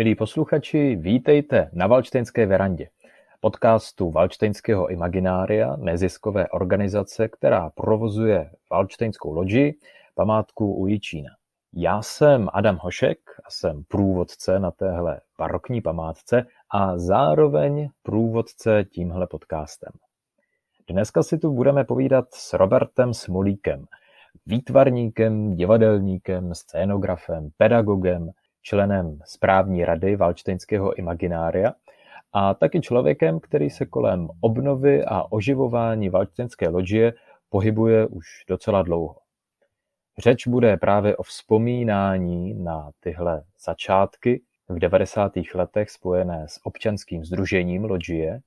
Milí posluchači, vítejte na Valčtejnské verandě, podcastu Valčtejnského imaginária, neziskové organizace, která provozuje Valčtejnskou loďi, památku u Jičína. Já jsem Adam Hošek a jsem průvodce na téhle barokní památce a zároveň průvodce tímhle podcastem. Dneska si tu budeme povídat s Robertem Smolíkem, výtvarníkem, divadelníkem, scénografem, pedagogem, členem správní rady Valčtejnského imaginária a taky člověkem, který se kolem obnovy a oživování Valčtejnské loďie pohybuje už docela dlouho. Řeč bude právě o vzpomínání na tyhle začátky v 90. letech spojené s občanským združením Logie,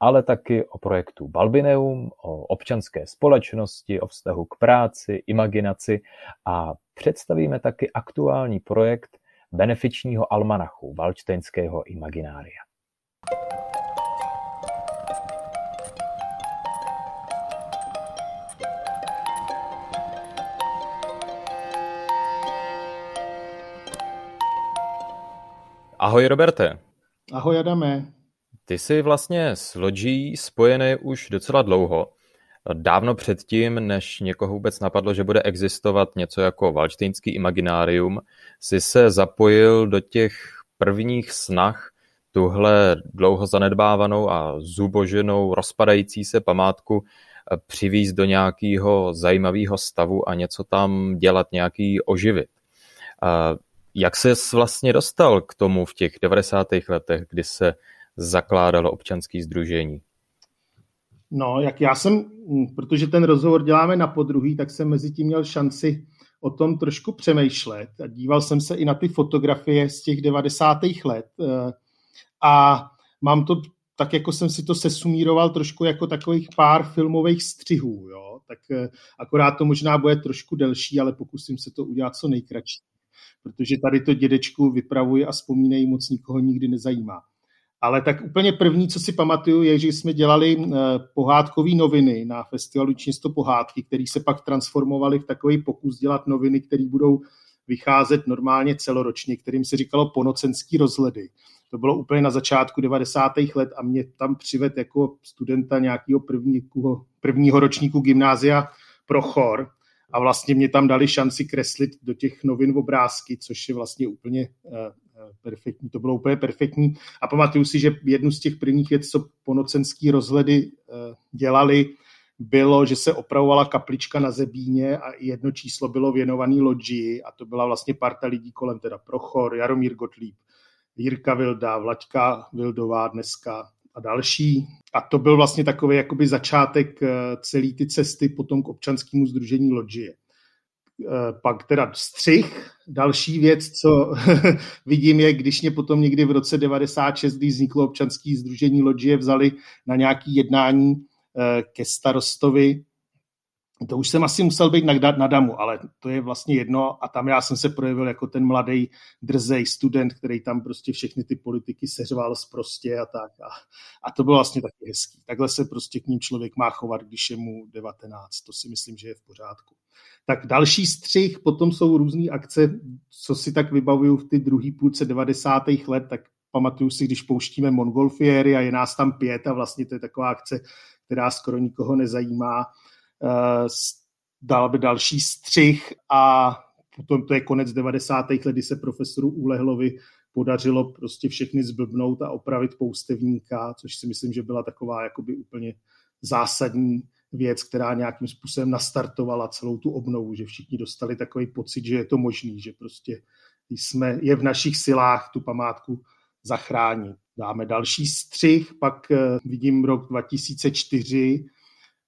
ale taky o projektu Balbineum, o občanské společnosti, o vztahu k práci, imaginaci a představíme taky aktuální projekt benefičního almanachu Valčtejnského imaginária. Ahoj Roberte. Ahoj Adame. Ty jsi vlastně s Lodží spojený už docela dlouho. Dávno předtím, než někoho vůbec napadlo, že bude existovat něco jako Valštejnský imaginárium, si se zapojil do těch prvních snah tuhle dlouho zanedbávanou a zuboženou rozpadající se památku přivízt do nějakého zajímavého stavu a něco tam dělat, nějaký oživit. Jak ses vlastně dostal k tomu v těch 90. letech, kdy se zakládalo občanské združení? No, jak já jsem, protože ten rozhovor děláme na podruhý, tak jsem mezi tím měl šanci o tom trošku přemýšlet a díval jsem se i na ty fotografie z těch 90. let eh, a mám to tak jako jsem si to sesumíroval trošku jako takových pár filmových střihů, jo? tak eh, akorát to možná bude trošku delší, ale pokusím se to udělat co nejkratší, protože tady to dědečku vypravuje a vzpomínej moc nikoho nikdy nezajímá. Ale tak úplně první, co si pamatuju, je, že jsme dělali eh, pohádkové noviny na festivalu Čisto pohádky, které se pak transformovaly v takový pokus dělat noviny, které budou vycházet normálně celoročně, kterým se říkalo ponocenský rozhledy. To bylo úplně na začátku 90. let a mě tam přived jako studenta nějakého prvního, prvního ročníku gymnázia pro chor a vlastně mě tam dali šanci kreslit do těch novin obrázky, což je vlastně úplně eh, perfektní, to bylo úplně perfektní. A pamatuju si, že jednu z těch prvních věcí, co ponocenský rozhledy eh, dělali, bylo, že se opravovala kaplička na Zebíně a jedno číslo bylo věnovaný loďii a to byla vlastně parta lidí kolem, teda Prochor, Jaromír Gottlieb, Jirka Vilda, Vlaďka Vildová dneska a další. A to byl vlastně takový jakoby začátek eh, celé ty cesty potom k občanskému združení loďie. Eh, pak teda střih. Další věc, co vidím, je, když mě potom někdy v roce 96, když vzniklo občanské združení Lodžie, vzali na nějaké jednání eh, ke starostovi to už jsem asi musel být na, na damu, ale to je vlastně jedno a tam já jsem se projevil jako ten mladý drzej student, který tam prostě všechny ty politiky seřval zprostě a tak. A, a to bylo vlastně taky hezký. Takhle se prostě k ním člověk má chovat, když je mu 19. To si myslím, že je v pořádku. Tak další střih, potom jsou různé akce, co si tak vybavuju v ty druhý půlce 90. let, tak pamatuju si, když pouštíme Mongolfiery a je nás tam pět a vlastně to je taková akce, která skoro nikoho nezajímá dal by další střih a potom to je konec 90. let, kdy se profesoru Ulehlovi podařilo prostě všechny zblbnout a opravit poustevníka, což si myslím, že byla taková jakoby úplně zásadní věc, která nějakým způsobem nastartovala celou tu obnovu, že všichni dostali takový pocit, že je to možný, že prostě jsme, je v našich silách tu památku zachránit. Dáme další střih, pak eh, vidím rok 2004,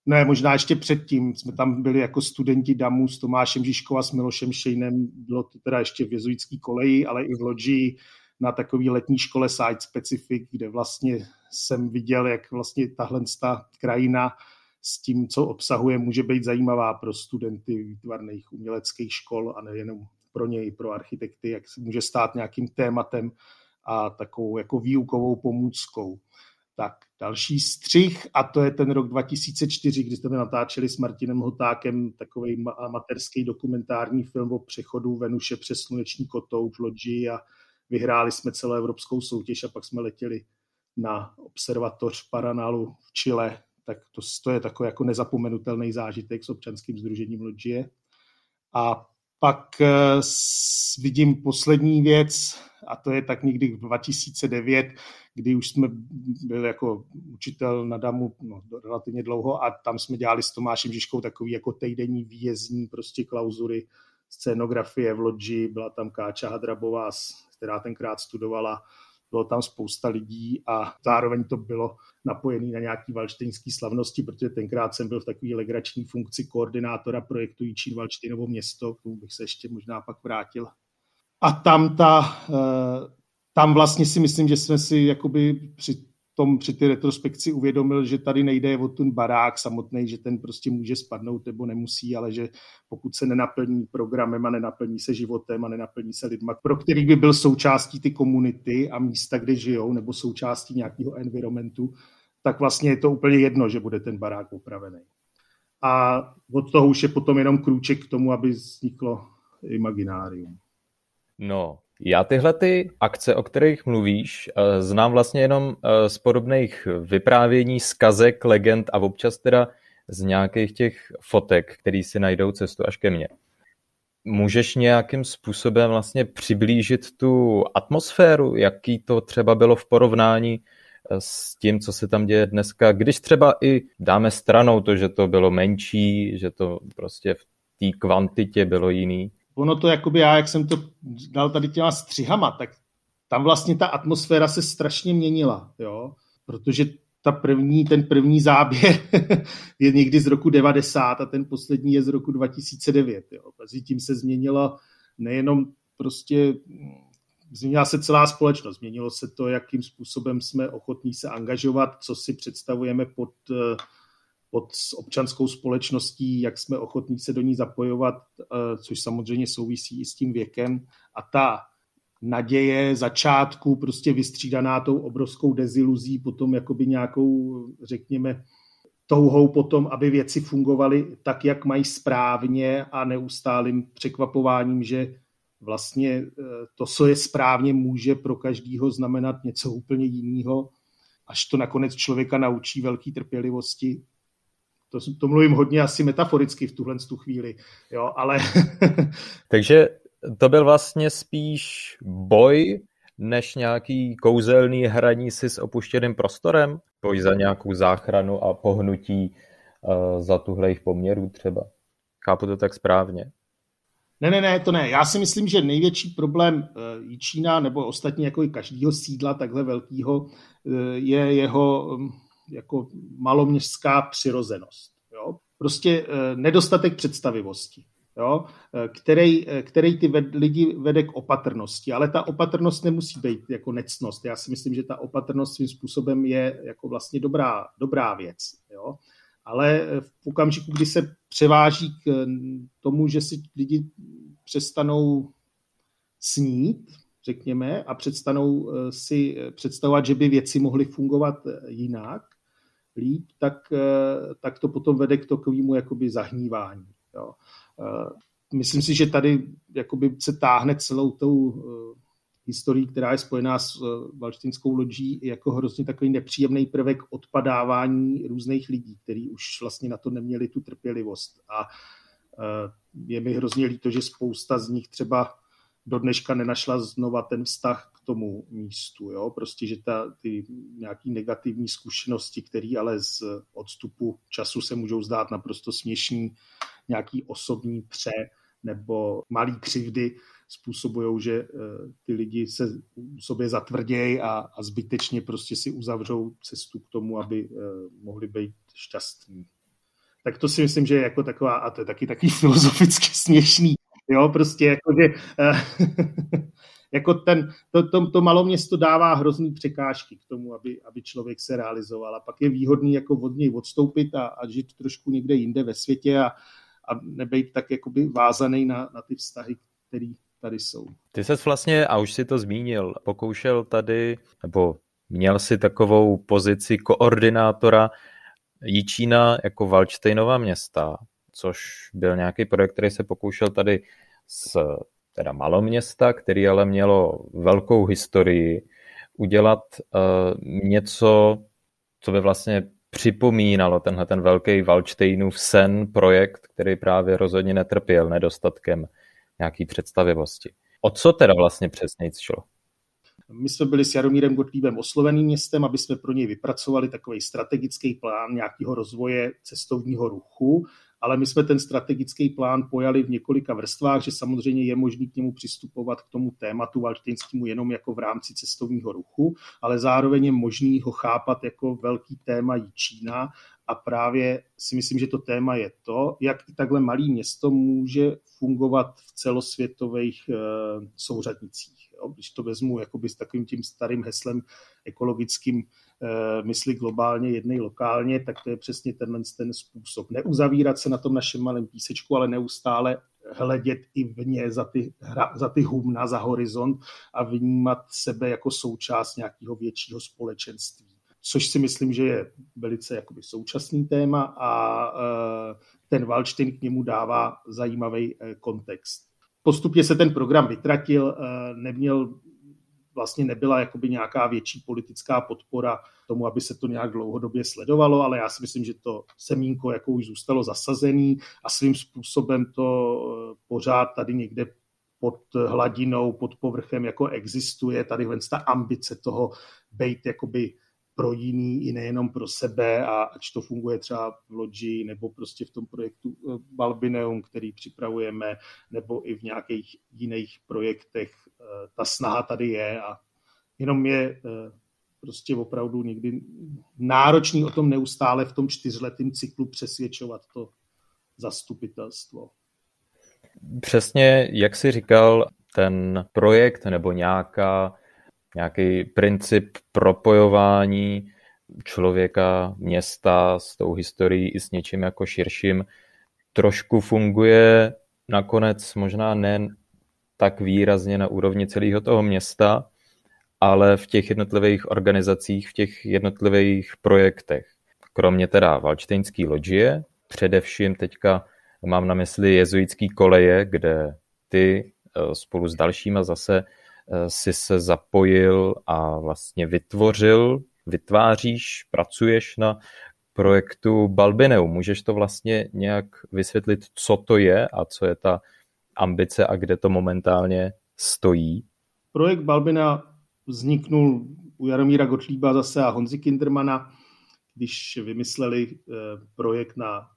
ne, možná ještě předtím. Jsme tam byli jako studenti DAMu s Tomášem Žižkova, s Milošem Šejnem. Bylo to teda ještě v jezuitský koleji, ale i v loďi na takové letní škole Site Specific, kde vlastně jsem viděl, jak vlastně tahle ta krajina s tím, co obsahuje, může být zajímavá pro studenty výtvarných uměleckých škol a nejenom pro něj, pro architekty, jak se může stát nějakým tématem a takovou jako výukovou pomůckou. Tak další střih a to je ten rok 2004, kdy jsme natáčeli s Martinem Hotákem takový amatérský dokumentární film o přechodu Venuše přes sluneční kotouč, loďi a vyhráli jsme celou evropskou soutěž a pak jsme letěli na observatoř Paranalu v Chile, tak to, to je takový jako nezapomenutelný zážitek s občanským združením Logie. A pak uh, vidím poslední věc, a to je tak někdy v 2009, kdy už jsme byli jako učitel na DAMu no, relativně dlouho a tam jsme dělali s Tomášem Žižkou takový jako týdenní výjezdní prostě klauzury scénografie v Lodži, byla tam Káča Hadrabová, která tenkrát studovala bylo tam spousta lidí a zároveň to bylo napojené na nějaký valštejnský slavnosti, protože tenkrát jsem byl v takové legrační funkci koordinátora projektu Jičín Valštejnovo město, k tomu bych se ještě možná pak vrátil. A tam ta, eh, tam vlastně si myslím, že jsme si jakoby při tom při té retrospekci uvědomil, že tady nejde o ten barák samotný, že ten prostě může spadnout nebo nemusí, ale že pokud se nenaplní programem a nenaplní se životem a nenaplní se lidma, pro který by byl součástí ty komunity a místa, kde žijou, nebo součástí nějakého environmentu, tak vlastně je to úplně jedno, že bude ten barák opravený. A od toho už je potom jenom krůček k tomu, aby vzniklo imaginárium. No, já tyhle ty akce, o kterých mluvíš, eh, znám vlastně jenom eh, z podobných vyprávění, skazek, legend a občas teda z nějakých těch fotek, které si najdou cestu až ke mně. Můžeš nějakým způsobem vlastně přiblížit tu atmosféru, jaký to třeba bylo v porovnání eh, s tím, co se tam děje dneska, když třeba i dáme stranou to, že to bylo menší, že to prostě v té kvantitě bylo jiný, ono to jakoby já, jak jsem to dal tady těma střihama, tak tam vlastně ta atmosféra se strašně měnila, jo, protože ta první, ten první záběr je někdy z roku 90 a ten poslední je z roku 2009, jo. Mezi tím se změnila nejenom prostě změnila se celá společnost, změnilo se to, jakým způsobem jsme ochotní se angažovat, co si představujeme pod pod občanskou společností, jak jsme ochotní se do ní zapojovat, eh, což samozřejmě souvisí i s tím věkem. A ta naděje začátku prostě vystřídaná tou obrovskou deziluzí, potom jakoby nějakou, řekněme, touhou potom, aby věci fungovaly tak, jak mají správně a neustálým překvapováním, že vlastně eh, to, co je správně, může pro každýho znamenat něco úplně jiného, až to nakonec člověka naučí velké trpělivosti to, to mluvím hodně asi metaforicky v tuhle tu chvíli, jo, ale... Takže to byl vlastně spíš boj, než nějaký kouzelný hraní si s opuštěným prostorem? Boj za nějakou záchranu a pohnutí uh, za tuhle jejich poměrů třeba? Chápu to tak správně? Ne, ne, ne, to ne. Já si myslím, že největší problém uh, Jičína nebo ostatně jako i každého sídla takhle velkého uh, je jeho um, jako maloměstská přirozenost. Jo? Prostě eh, nedostatek představivosti, jo? Eh, který, eh, který ty ved, lidi vede k opatrnosti. Ale ta opatrnost nemusí být jako necnost. Já si myslím, že ta opatrnost svým způsobem je jako vlastně dobrá, dobrá věc. Jo? Ale v okamžiku, kdy se převáží k tomu, že si lidi přestanou snít, řekněme, a přestanou si představovat, že by věci mohly fungovat jinak, líp, tak, eh, tak to potom vede k takovému jakoby zahnívání. Jo. Eh, myslím si, že tady jakoby se táhne celou tou eh, historií, která je spojená s valštinskou lodí, jako hrozně takový nepříjemný prvek odpadávání různých lidí, kteří už vlastně na to neměli tu trpělivost. A je mi hrozně líto, že spousta z nich třeba do dneška nenašla znova ten vztah k tomu místu. Jo? Prostě, že ta, ty nějaký negativní zkušenosti, které ale z odstupu času se můžou zdát naprosto směšný, nějaký osobní pře nebo malý křivdy způsobují, že uh, ty lidi se sobě zatvrdějí a, a zbytečně prostě si uzavřou cestu k tomu, aby uh, mohli být šťastní. Tak to si myslím, že je jako taková, a to je taky taky filozoficky směšný, Jo, prostě jako, že, eh, jako ten, to, to, to malo město dává hrozný překážky k tomu, aby, aby člověk se realizoval. A pak je výhodný jako od něj odstoupit a, a žít trošku někde jinde ve světě a, a nebejt tak jakoby vázaný na, na ty vztahy, které tady jsou. Ty ses vlastně, a už si to zmínil, pokoušel tady, nebo měl si takovou pozici koordinátora Jičína jako Valčtejnova města což byl nějaký projekt, který se pokoušel tady s teda maloměsta, který ale mělo velkou historii, udělat uh, něco, co by vlastně připomínalo tenhle ten velký Valštejnův sen projekt, který právě rozhodně netrpěl nedostatkem nějaký představivosti. O co teda vlastně přesně šlo? My jsme byli s Jaromírem Gottliebem osloveným městem, aby jsme pro něj vypracovali takový strategický plán nějakého rozvoje cestovního ruchu, ale my jsme ten strategický plán pojali v několika vrstvách, že samozřejmě je možný k němu přistupovat k tomu tématu valštejnskému jenom jako v rámci cestovního ruchu, ale zároveň je možný ho chápat jako velký téma Čína a právě si myslím, že to téma je to, jak i takhle malý město může fungovat v celosvětových e, souřadnicích. Když to vezmu jakoby s takovým tím starým heslem ekologickým e, mysli globálně, jednej lokálně, tak to je přesně tenhle ten způsob. Neuzavírat se na tom našem malém písečku, ale neustále hledět i vně za ty, hra, za ty humna, za horizont a vnímat sebe jako součást nějakého většího společenství což si myslím, že je velice jakoby současný téma a e, ten Waldstein k němu dává zajímavý e, kontext. Postupně se ten program vytratil, e, neměl vlastně nebyla jakoby nějaká větší politická podpora tomu, aby se to nějak dlouhodobě sledovalo, ale já si myslím, že to semínko jako už zůstalo zasazený a svým způsobem to pořád tady někde pod hladinou, pod povrchem jako existuje, tady ta ambice toho být jakoby pro jiný i nejenom pro sebe a ať to funguje třeba v Logi nebo prostě v tom projektu eh, Balbineum, který připravujeme, nebo i v nějakých jiných projektech. Eh, ta snaha tady je a jenom je eh, prostě opravdu někdy náročný o tom neustále v tom čtyřletém cyklu přesvědčovat to zastupitelstvo. Přesně, jak jsi říkal, ten projekt nebo nějaká nějaký princip propojování člověka, města s tou historií i s něčím jako širším trošku funguje nakonec možná ne tak výrazně na úrovni celého toho města, ale v těch jednotlivých organizacích, v těch jednotlivých projektech. Kromě teda Valčtejnský loďie, především teďka mám na mysli jezuitský koleje, kde ty eh, spolu s dalšíma zase si se zapojil a vlastně vytvořil, vytváříš, pracuješ na projektu Balbineu. Můžeš to vlastně nějak vysvětlit, co to je a co je ta ambice a kde to momentálně stojí? Projekt Balbina vzniknul u Jaromíra Gottlieba zase a Honzi Kindermana, když vymysleli eh, projekt na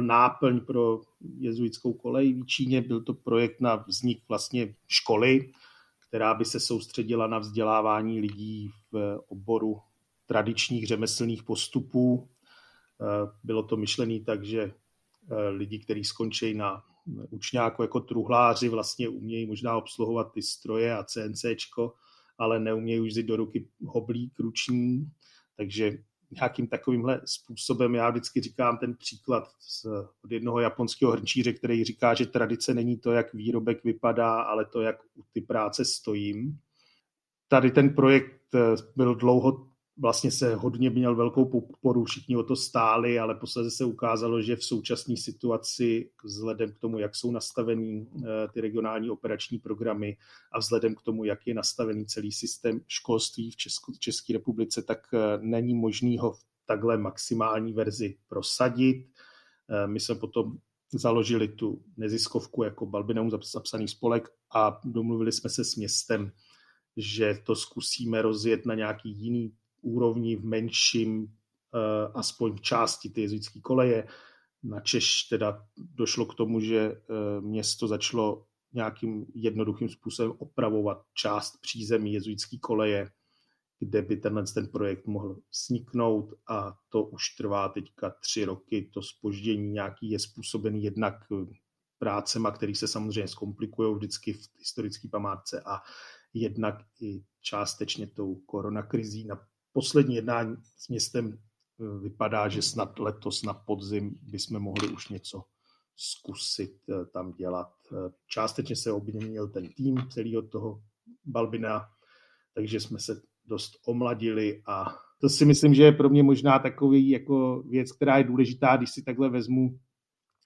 náplň pro jezuitskou kolej v Číně. Byl to projekt na vznik vlastně školy, která by se soustředila na vzdělávání lidí v oboru tradičních řemeslných postupů. Eh, bylo to myšlené tak, že eh, lidi, kteří skončí na učňáku jako truhláři, vlastně umějí možná obsluhovat ty stroje a CNCčko, ale neumějí už do ruky hoblík ruční, takže nějakým takovýmhle způsobem. Já vždycky říkám ten příklad z, od jednoho japonského hrnčíře, který říká, že tradice není to, jak výrobek vypadá, ale to, jak u ty práce stojím. Tady ten projekt eh, byl dlouho vlastně se hodně měl velkou podporu, všichni o to stáli, ale posledně se ukázalo, že v současné situaci, vzhledem k tomu, jak jsou nastavený eh, ty regionální operační programy a vzhledem k tomu, jak je nastavený celý systém školství v Česku, České republice, tak eh, není možný ho v takhle maximální verzi prosadit. Eh, my jsme potom založili tu neziskovku jako Balbineum zapsaný spolek a domluvili jsme se s městem, že to zkusíme rozjet na nějaký jiný úrovni v menším, eh, aspoň v části ty jezuitské koleje. Na Češ teda došlo k tomu, že eh, město začalo nějakým jednoduchým způsobem opravovat část přízemí jezuitské koleje, kde by tenhle ten projekt mohl vzniknout a to už trvá teďka tři roky. To spoždění nějaký je způsobený jednak prácema, které se samozřejmě zkomplikují vždycky v historické památce a jednak i částečně tou koronakrizí na poslední jednání s městem eh, vypadá, že snad letos na podzim bychom mohli už něco zkusit eh, tam dělat. Eh, částečně se obměnil ten tým celého toho Balbina, takže jsme se dost omladili a to si myslím, že je pro mě možná takový jako věc, která je důležitá, když si takhle vezmu,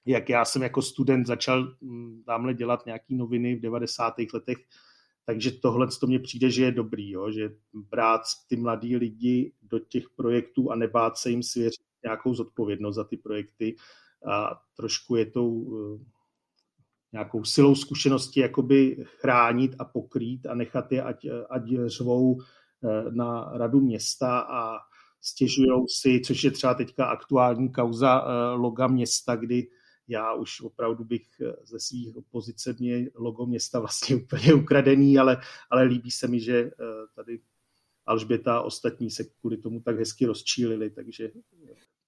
jak já jsem jako student začal mm, tamhle dělat nějaký noviny v 90. letech, takže tohle to mně přijde, že je dobrý, jo? že brát ty mladí lidi do těch projektů a nebát se jim svěřit nějakou zodpovědnost za ty projekty a trošku je tou eh, nějakou silou zkušenosti jakoby chránit a pokrýt a nechat je, ať, ať řvou eh, na radu města a stěžují si, což je třeba teďka aktuální kauza eh, loga města, kdy já už opravdu bych eh, ze svých pozice mě logo města vlastně úplně ukradený, ale, ale líbí se mi, že tady Alžběta a ostatní se kvůli tomu tak hezky rozčílili, takže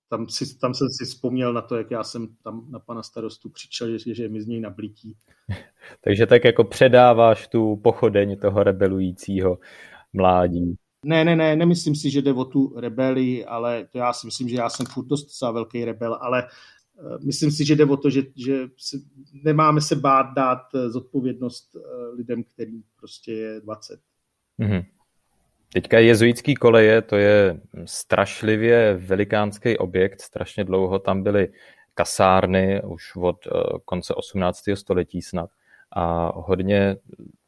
tam, si, tam jsem si vzpomněl na to, jak já jsem tam na pana starostu křičel, že, že je mi z něj nablítí. Takže tak jako předáváš tu pochodeň toho rebelujícího mládí. Ne, ne, ne, nemyslím si, že jde o tu rebeli, ale to já si myslím, že já jsem furt dost velký rebel, ale eh, myslím si, že jde o to, že, že nemáme se bát dát eh, zodpovědnost eh, lidem, kterým prostě je 20. Mm-hmm. Teďka jezuitský koleje, to je strašlivě velikánský objekt, strašně dlouho tam byly kasárny, už od eh, konce 18. století snad, a hodně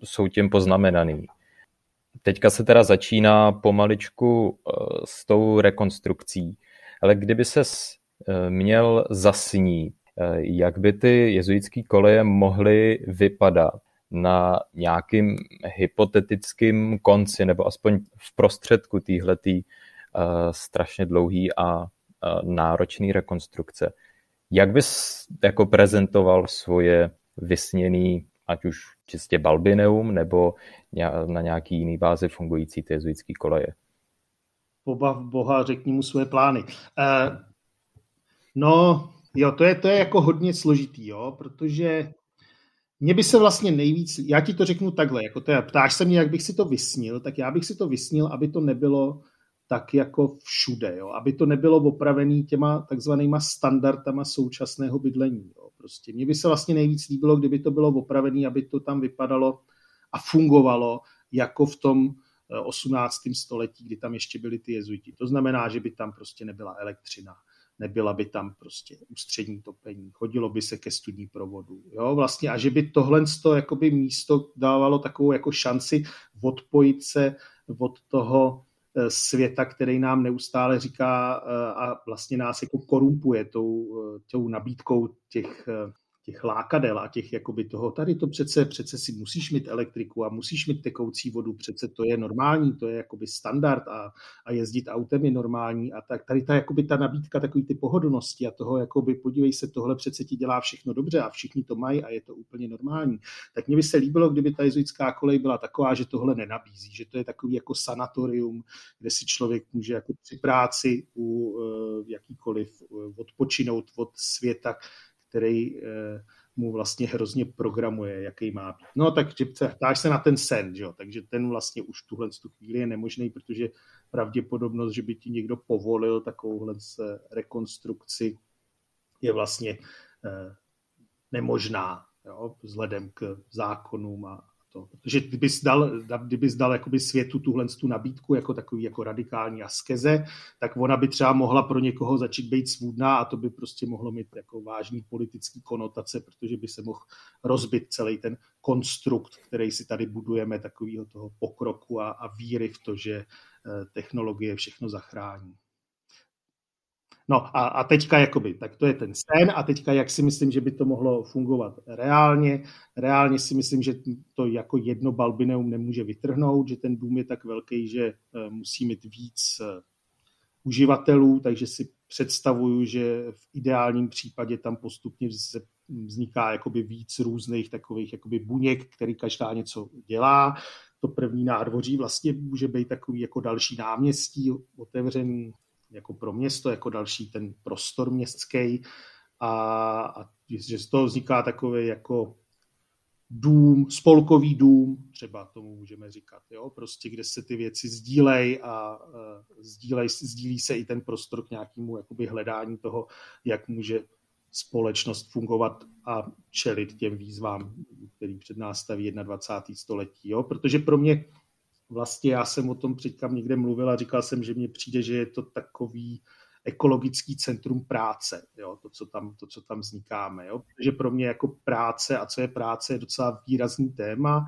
jsou tím poznamenaný. Teďka se teda začíná pomaličku eh, s tou rekonstrukcí, ale kdyby se eh, měl zasnít, jak by ty jezuitské koleje mohly vypadat, na nějakým hypotetickým konci nebo aspoň v prostředku téhletý uh, strašně dlouhý a náročný rekonstrukce. Jak bys jako prezentoval svoje vysněný, ať už čistě balbineum, nebo na nějaký jiný bázi fungující ty jezuitský koleje? Pobav Boha, řekni mu svoje plány. No, jo, to je, to je jako hodně složitý, jo, protože mně by se vlastně nejvíc, já ti to řeknu takhle, jako to je, ptáš se mě, jak bych si to vysnil, tak já bych si to vysnil, aby to nebylo tak jako všude, jo? aby to nebylo opravený těma takzvanýma standardama současného bydlení. Jo? Prostě mně by se vlastně nejvíc líbilo, kdyby to bylo opravené, aby to tam vypadalo a fungovalo jako v tom 18. Eh, století, kdy tam ještě byly ty jezuiti. To znamená, že by tam prostě nebyla elektřina, nebyla by tam prostě ústřední topení, chodilo by se ke studní provodu. Jo, vlastně a že by tohle jakoby místo dávalo takovou jako šanci odpojit se od toho eh, světa, který nám neustále říká eh, a vlastně nás jako korumpuje tou, eh, tou nabídkou těch těch lákadel a těch jakoby toho, tady to přece, přece si musíš mít elektriku a musíš mít tekoucí vodu, přece to je normální, to je jakoby standard a, a jezdit autem je normální a tak tady ta, jakoby ta nabídka takový ty pohodlnosti a toho, jakoby podívej se, tohle přece ti dělá všechno dobře a všichni to mají a je to úplně normální. Tak mně by se líbilo, kdyby ta jezuitská kolej byla taková, že tohle nenabízí, že to je takový jako sanatorium, kde si člověk může jako při práci u uh, jakýkoliv uh, odpočinout od světa, který eh, mu vlastně hrozně programuje, jaký má být. No tak ptáš se na ten sen, že jo? takže ten vlastně už tuhle tu chvíli je nemožný, protože pravděpodobnost, že by ti někdo povolil takovouhle rekonstrukci je vlastně eh, nemožná, jo? vzhledem k zákonům a, to. Protože kdybys dal, kdybys dal jakoby světu tuhle tu nabídku jako takový jako radikální askeze, tak ona by třeba mohla pro někoho začít být svůdná a to by prostě mohlo mít jako vážný politický konotace, protože by se mohl rozbit celý ten konstrukt, který si tady budujeme, takového toho pokroku a, a víry v to, že eh, technologie všechno zachrání. No a, a teďka jakoby, tak to je ten sen a teďka jak si myslím, že by to mohlo fungovat reálně. Reálně si myslím, že to jako jedno balbineum nemůže vytrhnout, že ten dům je tak velký, že eh, musí mít víc eh, uživatelů, takže si představuju, že v ideálním případě tam postupně vzniká jakoby víc různých takových jakoby buněk, který každá něco dělá. To první nádvoří vlastně může být takový jako další náměstí otevřený jako pro město, jako další ten prostor městský a, a že z toho vzniká takový jako dům, spolkový dům, třeba tomu můžeme říkat, jo? prostě kde se ty věci sdílej a sdílej, sdílí se i ten prostor k nějakému jakoby hledání toho, jak může společnost fungovat a čelit těm výzvám, který před nás staví 21. století. Jo? Protože pro mě vlastně já jsem o tom předtím někde mluvil a říkal jsem, že mně přijde, že je to takový ekologický centrum práce, jo, to, co tam, to, co tam vznikáme. Jo. Protože pro mě jako práce a co je práce je docela výrazný téma.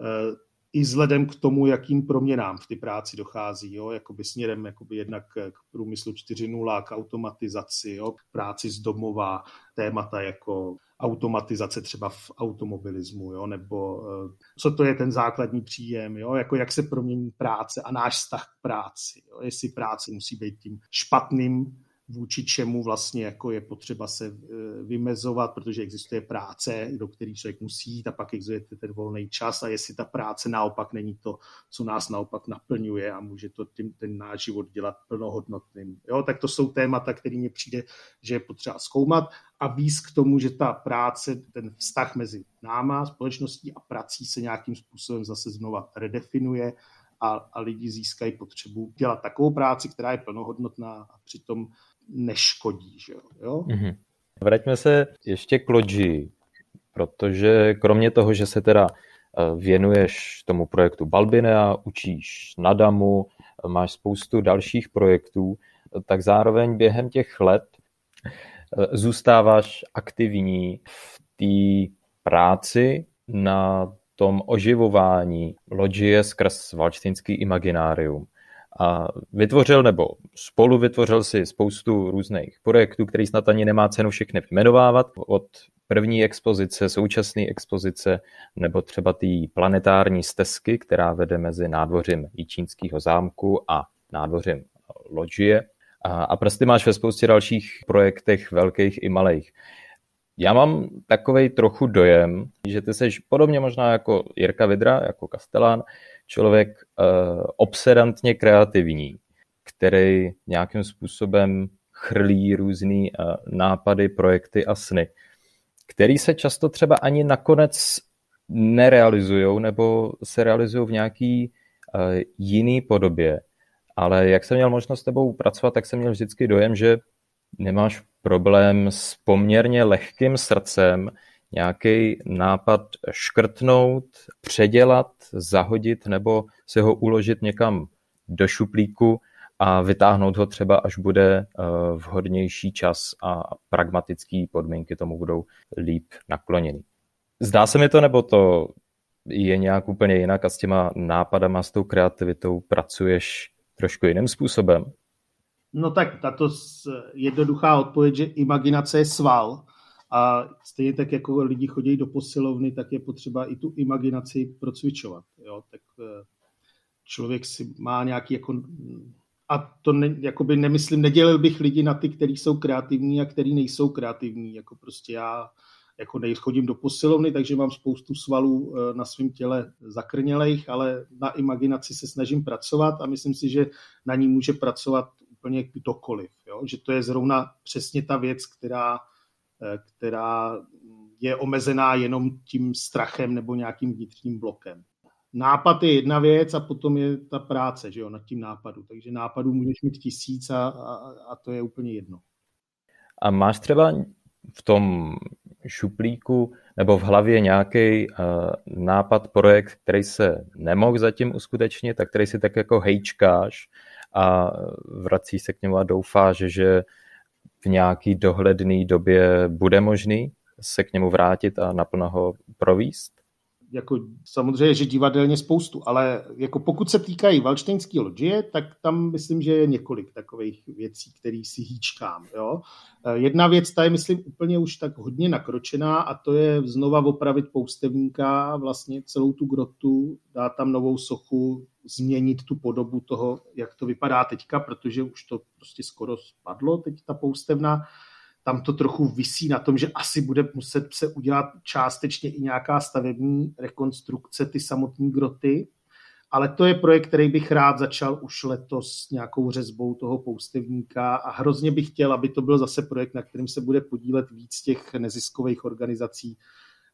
E, i vzhledem k tomu, jakým proměnám v té práci dochází, jo, jakoby směrem jakoby jednak k průmyslu 4.0, k automatizaci, jo, k práci z domova, témata jako automatizace třeba v automobilismu, jo, nebo uh, co to je ten základní příjem, jo, jako jak se promění práce a náš vztah k práci, jo, jestli práce musí být tím špatným vůči čemu vlastně jako je potřeba se eh, vymezovat, protože existuje práce, do který člověk musí jít a pak existuje ten volný čas a jestli ta práce naopak není to, co nás naopak naplňuje a může to tím, ten náš život dělat plnohodnotným. Jo, tak to jsou témata, které mi přijde, že je potřeba zkoumat a víc k tomu, že ta práce, ten vztah mezi náma, společností a prací se nějakým způsobem zase znova redefinuje a, a lidi získají potřebu dělat takovou práci, která je plnohodnotná a přitom neškodí. Že jo? Mm-hmm. Vraťme se ještě k Logi, protože kromě toho, že se teda eh, věnuješ tomu projektu Balbinea, učíš na DAMu, máš spoustu dalších projektů, tak zároveň během těch let eh, zůstáváš aktivní v té práci na tom oživování loďie skrz valčtinský imaginárium a vytvořil nebo spolu vytvořil si spoustu různých projektů, který snad ani nemá cenu všechny vyjmenovávat. Od první expozice, současné expozice nebo třeba té planetární stezky, která vede mezi nádvořím Jičínského zámku a nádvořím Loďie. A, prsty máš ve spoustě dalších projektech, velkých i malých. Já mám takový trochu dojem, že ty jsi podobně možná jako Jirka Vidra, jako Kastelán, člověk uh, obsedantně kreativní, který nějakým způsobem chrlí různé uh, nápady, projekty a sny, který se často třeba ani nakonec nerealizují nebo se realizují v nějaký uh, jiný podobě. Ale jak jsem měl možnost s tebou pracovat, tak jsem měl vždycky dojem, že nemáš problém s poměrně lehkým srdcem nějaký nápad škrtnout, předělat, zahodit nebo si ho uložit někam do šuplíku a vytáhnout ho třeba, až bude eh, vhodnější čas a pragmatické podmínky tomu budou líp nakloněny. Zdá se mi to, nebo to je nějak úplně jinak a s těma nápadama, s tou kreativitou pracuješ trošku jiným způsobem? No tak tato jednoduchá odpověď, že imaginace je sval a stejně tak jako lidi chodí do posilovny, tak je potřeba i tu imaginaci procvičovat. Jo? Tak eh, člověk si má nějaký jako a to ne, jakoby nemyslím, nedělil bych lidi na ty, kteří jsou kreativní a kteří nejsou kreativní. Jako prostě já jako chodím do posilovny, takže mám spoustu svalů eh, na svém těle zakrnělejch, ale na imaginaci se snažím pracovat a myslím si, že na ní může pracovat úplně kdokoliv. Jo? Že to je zrovna přesně ta věc, která která je omezená jenom tím strachem nebo nějakým vnitřním blokem. Nápad je jedna věc a potom je ta práce že jo, nad tím nápadu. Takže nápadů můžeš mít tisíc a, a, a to je úplně jedno. A máš třeba v tom šuplíku nebo v hlavě nějaký uh, nápad, projekt, který se nemohl zatím uskutečnit, tak který si tak jako hejčkáš a vrací se k němu a doufáš, že v nějaký dohledný době bude možný se k němu vrátit a naplno ho províst? Jako samozřejmě, že divadelně spoustu, ale jako pokud se týkají valštejnské loďie, tak tam myslím, že je několik takových věcí, které si hýčkám. Jo? Jedna věc, ta je myslím úplně už tak hodně nakročená a to je znova opravit poustevníka, vlastně celou tu grotu, dát tam novou sochu, změnit tu podobu toho, jak to vypadá teďka, protože už to prostě skoro spadlo, teď ta poustevna. Tam to trochu visí na tom, že asi bude muset se udělat částečně i nějaká stavební rekonstrukce ty samotné groty, ale to je projekt, který bych rád začal už letos nějakou řezbou toho poustevníka a hrozně bych chtěl, aby to byl zase projekt, na kterým se bude podílet víc těch neziskových organizací,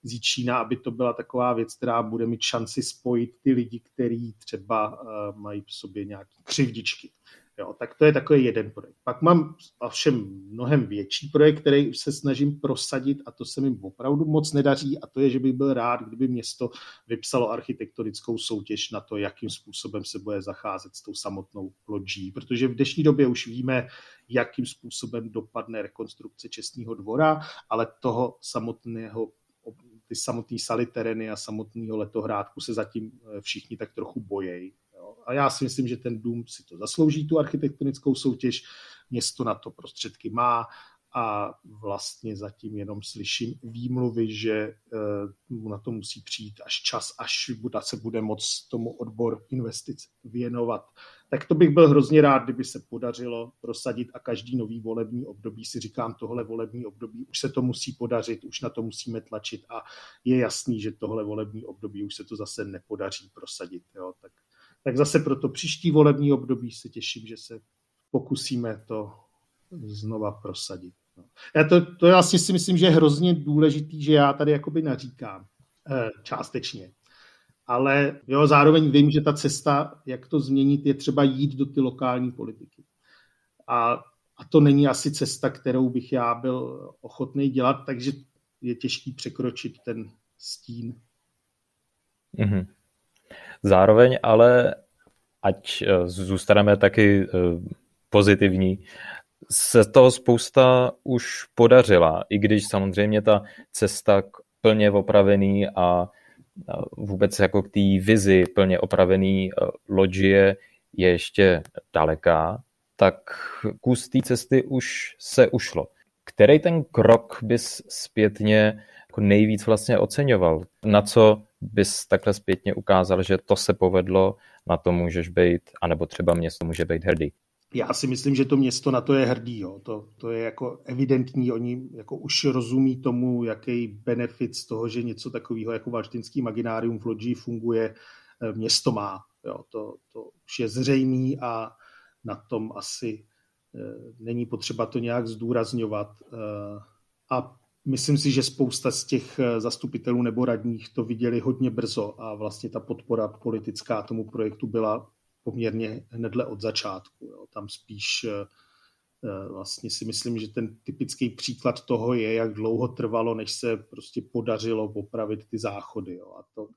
z Jíčína, aby to byla taková věc, která bude mít šanci spojit ty lidi, kteří třeba uh, mají v sobě nějaké křivdičky. Jo, tak to je takový jeden projekt. Pak mám ovšem mnohem větší projekt, který se snažím prosadit a to se mi opravdu moc nedaří a to je, že bych byl rád, kdyby město vypsalo architektonickou soutěž na to, jakým způsobem se bude zacházet s tou samotnou lodží, protože v dnešní době už víme, jakým způsobem dopadne rekonstrukce Čestního dvora, ale toho samotného ty samotné saly tereny a samotného letohrádku se zatím eh, všichni tak trochu bojejí. A já si myslím, že ten dům si to zaslouží, tu architektonickou soutěž, město na to prostředky má a vlastně zatím jenom slyším výmluvy, že eh, mu na to musí přijít až čas, až se bude moc tomu odbor investic věnovat. Tak to bych byl hrozně rád, kdyby se podařilo prosadit a každý nový volební období si říkám, tohle volební období už se to musí podařit, už na to musíme tlačit a je jasný, že tohle volební období už se to zase nepodaří prosadit. Jo? Tak tak zase pro to příští volební období se těším, že se pokusíme to znova prosadit. No. Já to, to vlastně si myslím, že je hrozně důležitý, že já tady jakoby naříkám eh, částečně. Ale jo, zároveň vím, že ta cesta, jak to změnit, je třeba jít do ty lokální politiky. A, a to není asi cesta, kterou bych já byl ochotný dělat, takže je těžký překročit ten stín. Mm-hmm. Zároveň ale, ať eh, zůstaneme taky eh, pozitivní, se toho spousta už podařila, i když samozřejmě ta cesta k plně opravený a vůbec jako k té vizi plně opravený eh, loďie je ještě daleká, tak kus té cesty už se ušlo. Který ten krok bys zpětně jako nejvíc vlastně oceňoval? Na co bys takhle zpětně ukázal, že to se povedlo, na to můžeš být, anebo třeba město může být hrdý? Já si myslím, že to město na to je hrdý. Jo. To, to je jako evidentní. Oni jako už rozumí tomu, jaký benefit z toho, že něco takového jako Valštinský imaginárium v Lodži funguje, eh, město má. Jo. To, to už je zřejmý a na tom asi e, není potřeba to nějak zdůrazňovat. E, a Myslím si, že spousta z těch eh, zastupitelů nebo radních to viděli hodně brzo a vlastně ta podpora politická tomu projektu byla poměrně hnedle od začátku. Jo. Tam spíš eh, eh, vlastně si myslím, že ten typický příklad toho je, jak dlouho trvalo, než se prostě podařilo opravit ty záchody. Jo. A to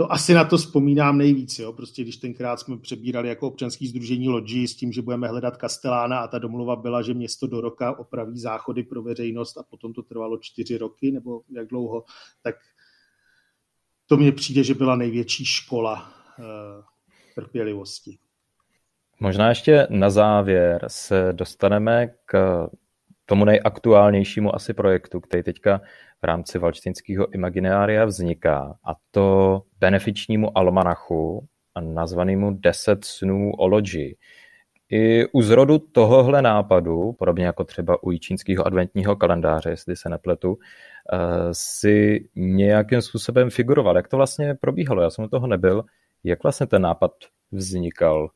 to asi na to vzpomínám nejvíc. Jo? Prostě když tenkrát jsme přebírali jako občanský združení Lodži s tím, že budeme hledat Kastelána a ta domluva byla, že město do roka opraví záchody pro veřejnost a potom to trvalo čtyři roky nebo jak dlouho, tak to mně přijde, že byla největší škola uh, trpělivosti. Možná ještě na závěr se dostaneme k tomu nejaktuálnějšímu asi projektu, který teďka v rámci valčtinského imaginária vzniká, a to benefičnímu almanachu nazvanému Deset snů o loďi. I u zrodu tohohle nápadu, podobně jako třeba u čínského adventního kalendáře, jestli se nepletu, eh, si nějakým způsobem figuroval. Jak to vlastně probíhalo? Já jsem u toho nebyl. Jak vlastně ten nápad vznikal?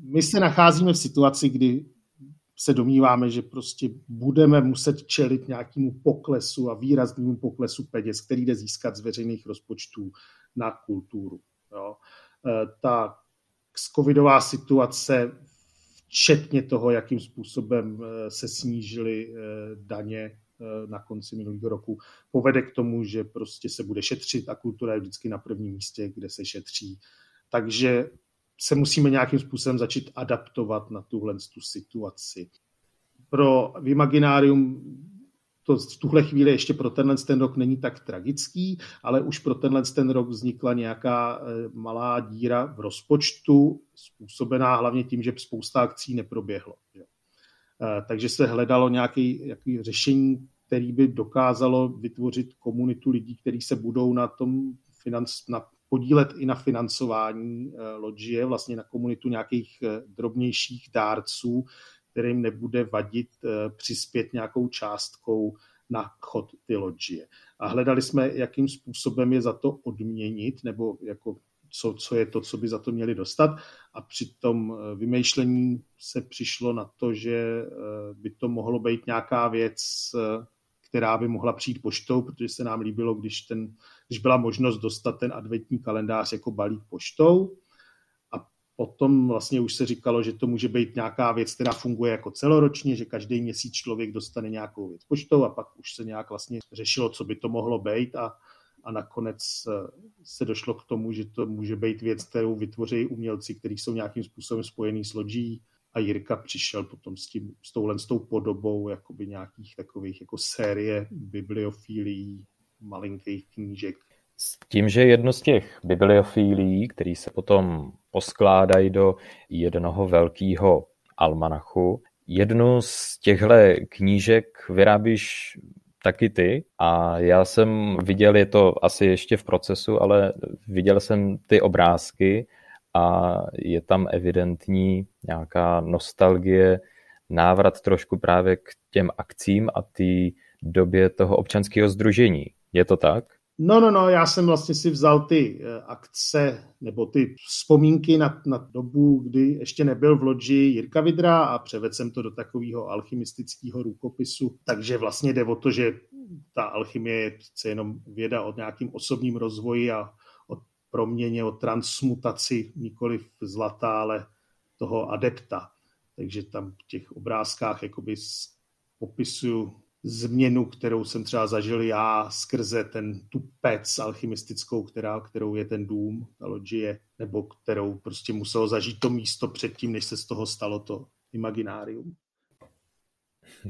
My se nacházíme v situaci, kdy se domníváme, že prostě budeme muset čelit nějakému poklesu a výraznému poklesu peněz, který jde získat z veřejných rozpočtů na kulturu. Jo. E, ta covidová situace, včetně toho, jakým způsobem e, se snížily e, daně na konci minulého roku, povede k tomu, že prostě se bude šetřit a kultura je vždycky na prvním místě, kde se šetří. Takže se musíme nějakým způsobem začít adaptovat na tuhle tu situaci. Pro Vimaginárium to v tuhle chvíli ještě pro tenhle ten rok není tak tragický, ale už pro tenhle ten rok vznikla nějaká eh, malá díra v rozpočtu, způsobená hlavně tím, že spousta akcí neproběhlo. Že? Eh, takže se hledalo nějaké řešení, který by dokázalo vytvořit komunitu lidí, kteří se budou na tom financ, na podílet i na financování eh, loďie, vlastně na komunitu nějakých eh, drobnějších dárců, kterým nebude vadit přispět nějakou částkou na chod ty loďie. A hledali jsme, jakým způsobem je za to odměnit, nebo jako co, co je to, co by za to měli dostat. A při tom vymýšlení se přišlo na to, že by to mohlo být nějaká věc, která by mohla přijít poštou, protože se nám líbilo, když, ten, když byla možnost dostat ten adventní kalendář jako balík poštou. A potom vlastně už se říkalo, že to může být nějaká věc, která funguje jako celoročně, že každý měsíc člověk dostane nějakou věc poštou a pak už se nějak vlastně řešilo, co by to mohlo být a, a nakonec eh, se došlo k tomu, že to může být věc, kterou vytvoří umělci, kteří jsou nějakým způsobem spojený s lodí a Jirka přišel potom s, tím, s touhle s tou podobou jakoby nějakých takových jako série bibliofílií, malinkých knížek. S tím, že jedno z těch bibliofílií, který se potom poskládají do jednoho velkého almanachu, jednu z těchto knížek vyrábíš taky ty a já jsem viděl, je to asi ještě v procesu, ale viděl jsem ty obrázky a je tam evidentní nějaká nostalgie, návrat trošku právě k těm akcím a té době toho občanského združení. Je to tak? No, no, no, já jsem vlastně si vzal ty eh, akce nebo ty vzpomínky na, na dobu, kdy ještě nebyl v loďi Jirka Vidra a převedl jsem to do takového alchymistického rukopisu. Takže vlastně jde o to, že ta alchymie je přece jenom věda o nějakým osobním rozvoji a o proměně, o transmutaci nikoli zlata, ale toho adepta. Takže tam v těch obrázkách jakoby popisuju změnu, kterou jsem třeba zažil já skrze ten tu pec alchymistickou, která, kterou je ten dům, ta loďie, nebo kterou prostě muselo zažít to místo předtím, než se z toho stalo to imaginárium.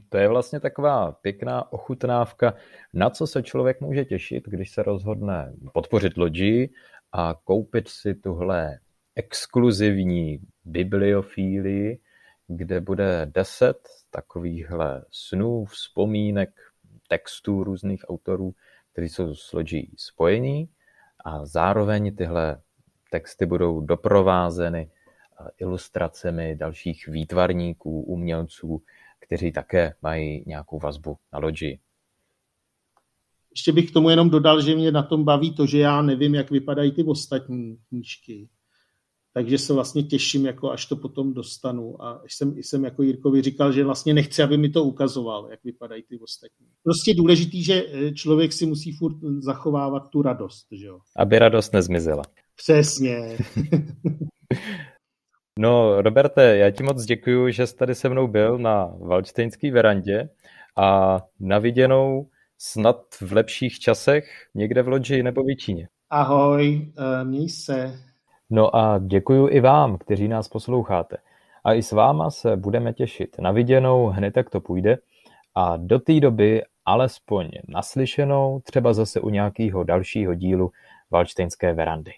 To je vlastně taková pěkná ochutnávka, na co se člověk může těšit, když se rozhodne podpořit loďi a koupit si tuhle exkluzivní bibliofílii, kde bude deset takovýchhle snů, vzpomínek, textů různých autorů, kteří jsou s Lodží spojení a zároveň tyhle texty budou doprovázeny eh, ilustracemi dalších výtvarníků, umělců, kteří také mají nějakou vazbu na Lodži. Ještě bych k tomu jenom dodal, že mě na tom baví to, že já nevím, jak vypadají ty ostatní knížky takže se vlastně těším, jako až to potom dostanu. A jsem, jsem jako Jirkovi říkal, že vlastně nechci, aby mi to ukazoval, jak vypadají ty ostatní. Prostě důležitý, že eh, člověk si musí furt zachovávat tu radost. Že jo? Aby radost nezmizela. Přesně. no, Roberte, já ti moc děkuji, že jsi tady se mnou byl na Valčtejnské verandě a na viděnou snad v lepších časech někde v Lodži nebo v Číně. Ahoj, eh, měj se. No a děkuji i vám, kteří nás posloucháte. A i s váma se budeme těšit na viděnou hned, jak to půjde. A do té doby alespoň naslyšenou, třeba zase u nějakého dalšího dílu Valčtejnské verandy.